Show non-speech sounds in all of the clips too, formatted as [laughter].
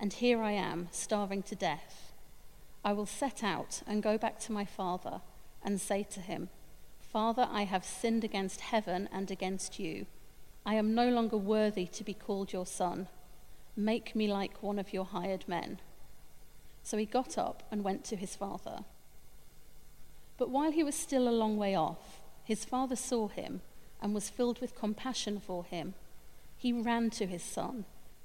and here I am, starving to death? I will set out and go back to my father and say to him, Father, I have sinned against heaven and against you. I am no longer worthy to be called your son. Make me like one of your hired men. So he got up and went to his father. But while he was still a long way off, his father saw him and was filled with compassion for him. He ran to his son,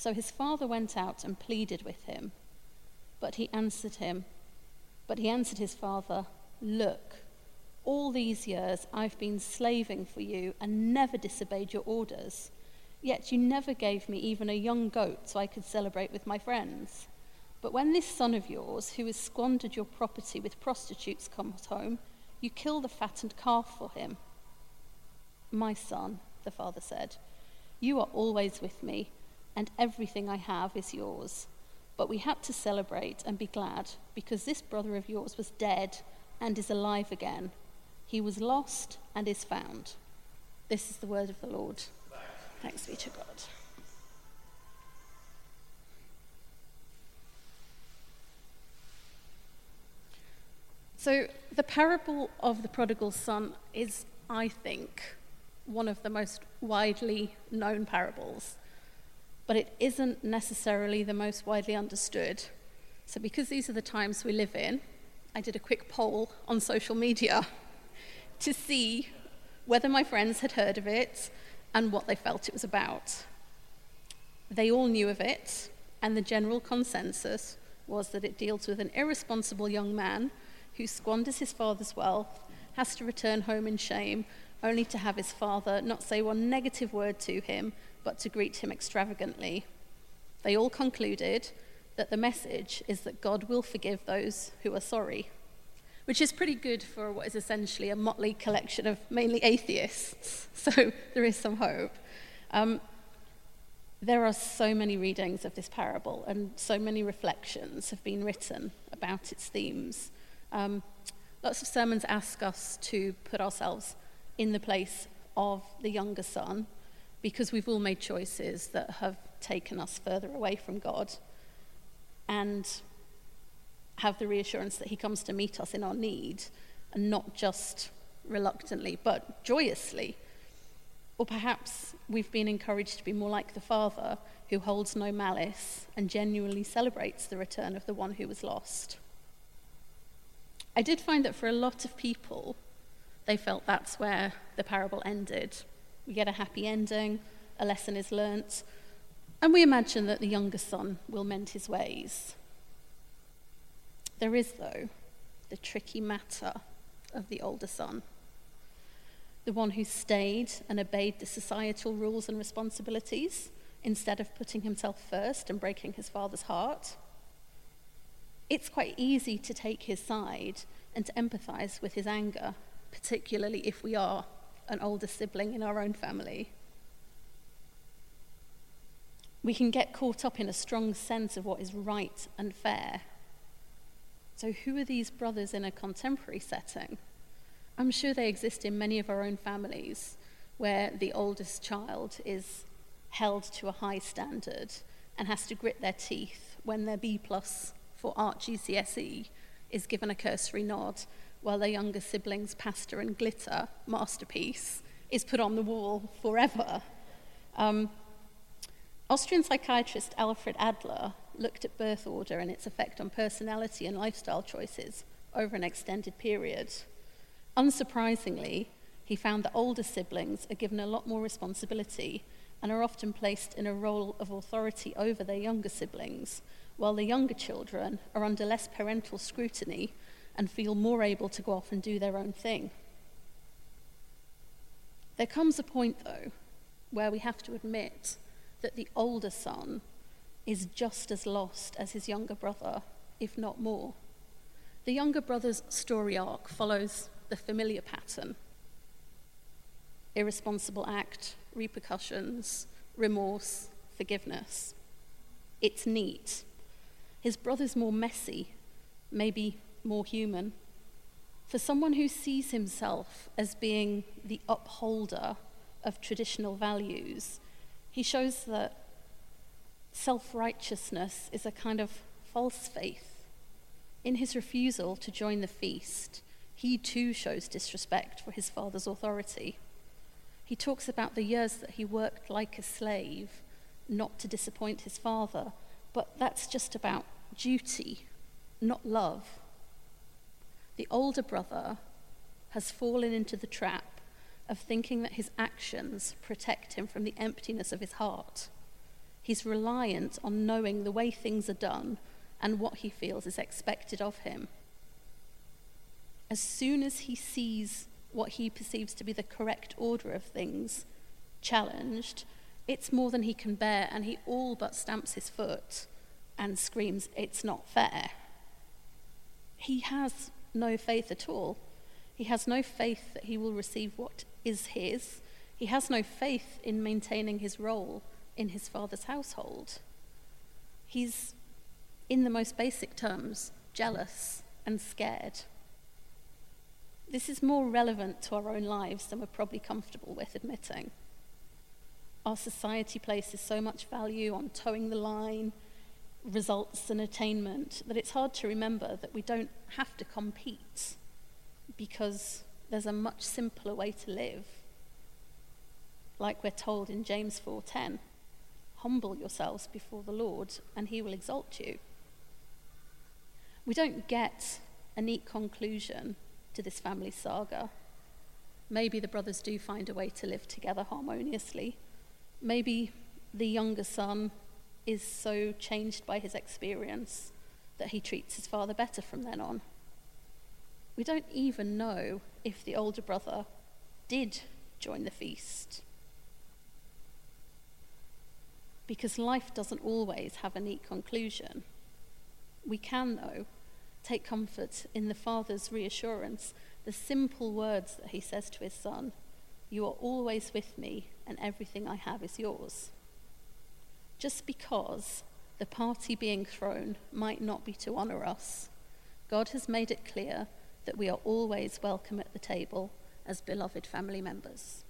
So his father went out and pleaded with him. But he answered him, but he answered his father, Look, all these years I've been slaving for you and never disobeyed your orders. Yet you never gave me even a young goat so I could celebrate with my friends. But when this son of yours, who has squandered your property with prostitutes, comes home, you kill the fattened calf for him. My son, the father said. You are always with me, and everything I have is yours. But we had to celebrate and be glad because this brother of yours was dead and is alive again. He was lost and is found. This is the word of the Lord. Thanks be to God. So, the parable of the prodigal son is, I think, one of the most widely known parables, but it isn't necessarily the most widely understood. So, because these are the times we live in, I did a quick poll on social media [laughs] to see whether my friends had heard of it and what they felt it was about. They all knew of it, and the general consensus was that it deals with an irresponsible young man who squanders his father's wealth, has to return home in shame, only to have his father not say one negative word to him, but to greet him extravagantly. They all concluded that the message is that God will forgive those who are sorry, which is pretty good for what is essentially a motley collection of mainly atheists. [laughs] So there is some hope. Um, there are so many readings of this parable, and so many reflections have been written about its themes. Um, lots of sermons ask us to put ourselves in the place of the younger son because we've all made choices that have taken us further away from God and have the reassurance that he comes to meet us in our need and not just reluctantly but joyously. Or perhaps we've been encouraged to be more like the Father who holds no malice and genuinely celebrates the return of the one who was lost. I did find that for a lot of people, they felt that's where the parable ended. We get a happy ending, a lesson is learnt, and we imagine that the younger son will mend his ways. There is, though, the tricky matter of the older son. The one who stayed and obeyed the societal rules and responsibilities instead of putting himself first and breaking his father's heart. It's quite easy to take his side and to empathize with his anger, particularly if we are an older sibling in our own family. We can get caught up in a strong sense of what is right and fair. So, who are these brothers in a contemporary setting? I'm sure they exist in many of our own families where the oldest child is held to a high standard and has to grit their teeth when their B plus for art GCSE is given a cursory nod while their younger sibling's pasta and glitter masterpiece is put on the wall forever. Um, Austrian psychiatrist Alfred Adler looked at birth order and its effect on personality and lifestyle choices over an extended period. Unsurprisingly, he found that older siblings are given a lot more responsibility and are often placed in a role of authority over their younger siblings, while the younger children are under less parental scrutiny and feel more able to go off and do their own thing. There comes a point, though, where we have to admit that the older son is just as lost as his younger brother, if not more. The younger brother's story arc follows the familiar pattern irresponsible act, repercussions, remorse, forgiveness. It's neat. His brother's more messy, maybe more human. For someone who sees himself as being the upholder of traditional values, he shows that self righteousness is a kind of false faith. In his refusal to join the feast, he too shows disrespect for his father's authority. He talks about the years that he worked like a slave, not to disappoint his father, but that's just about duty, not love. The older brother has fallen into the trap of thinking that his actions protect him from the emptiness of his heart. He's reliant on knowing the way things are done and what he feels is expected of him. As soon as he sees what he perceives to be the correct order of things challenged, it's more than he can bear, and he all but stamps his foot and screams, It's not fair. He has no faith at all. He has no faith that he will receive what is his. He has no faith in maintaining his role in his father's household. He's, in the most basic terms, jealous and scared. This is more relevant to our own lives than we're probably comfortable with admitting. Our society places so much value on toeing the line, results, and attainment that it's hard to remember that we don't have to compete because there's a much simpler way to live. Like we're told in James 4:10, humble yourselves before the Lord and he will exalt you. We don't get a neat conclusion to this family saga. Maybe the brothers do find a way to live together harmoniously. Maybe the younger son is so changed by his experience that he treats his father better from then on. We don't even know if the older brother did join the feast. Because life doesn't always have a neat conclusion. We can, though, take comfort in the Father's reassurance, the simple words that he says to his Son You are always with me, and everything I have is yours. Just because the party being thrown might not be to honour us, God has made it clear that we are always welcome at the table as beloved family members.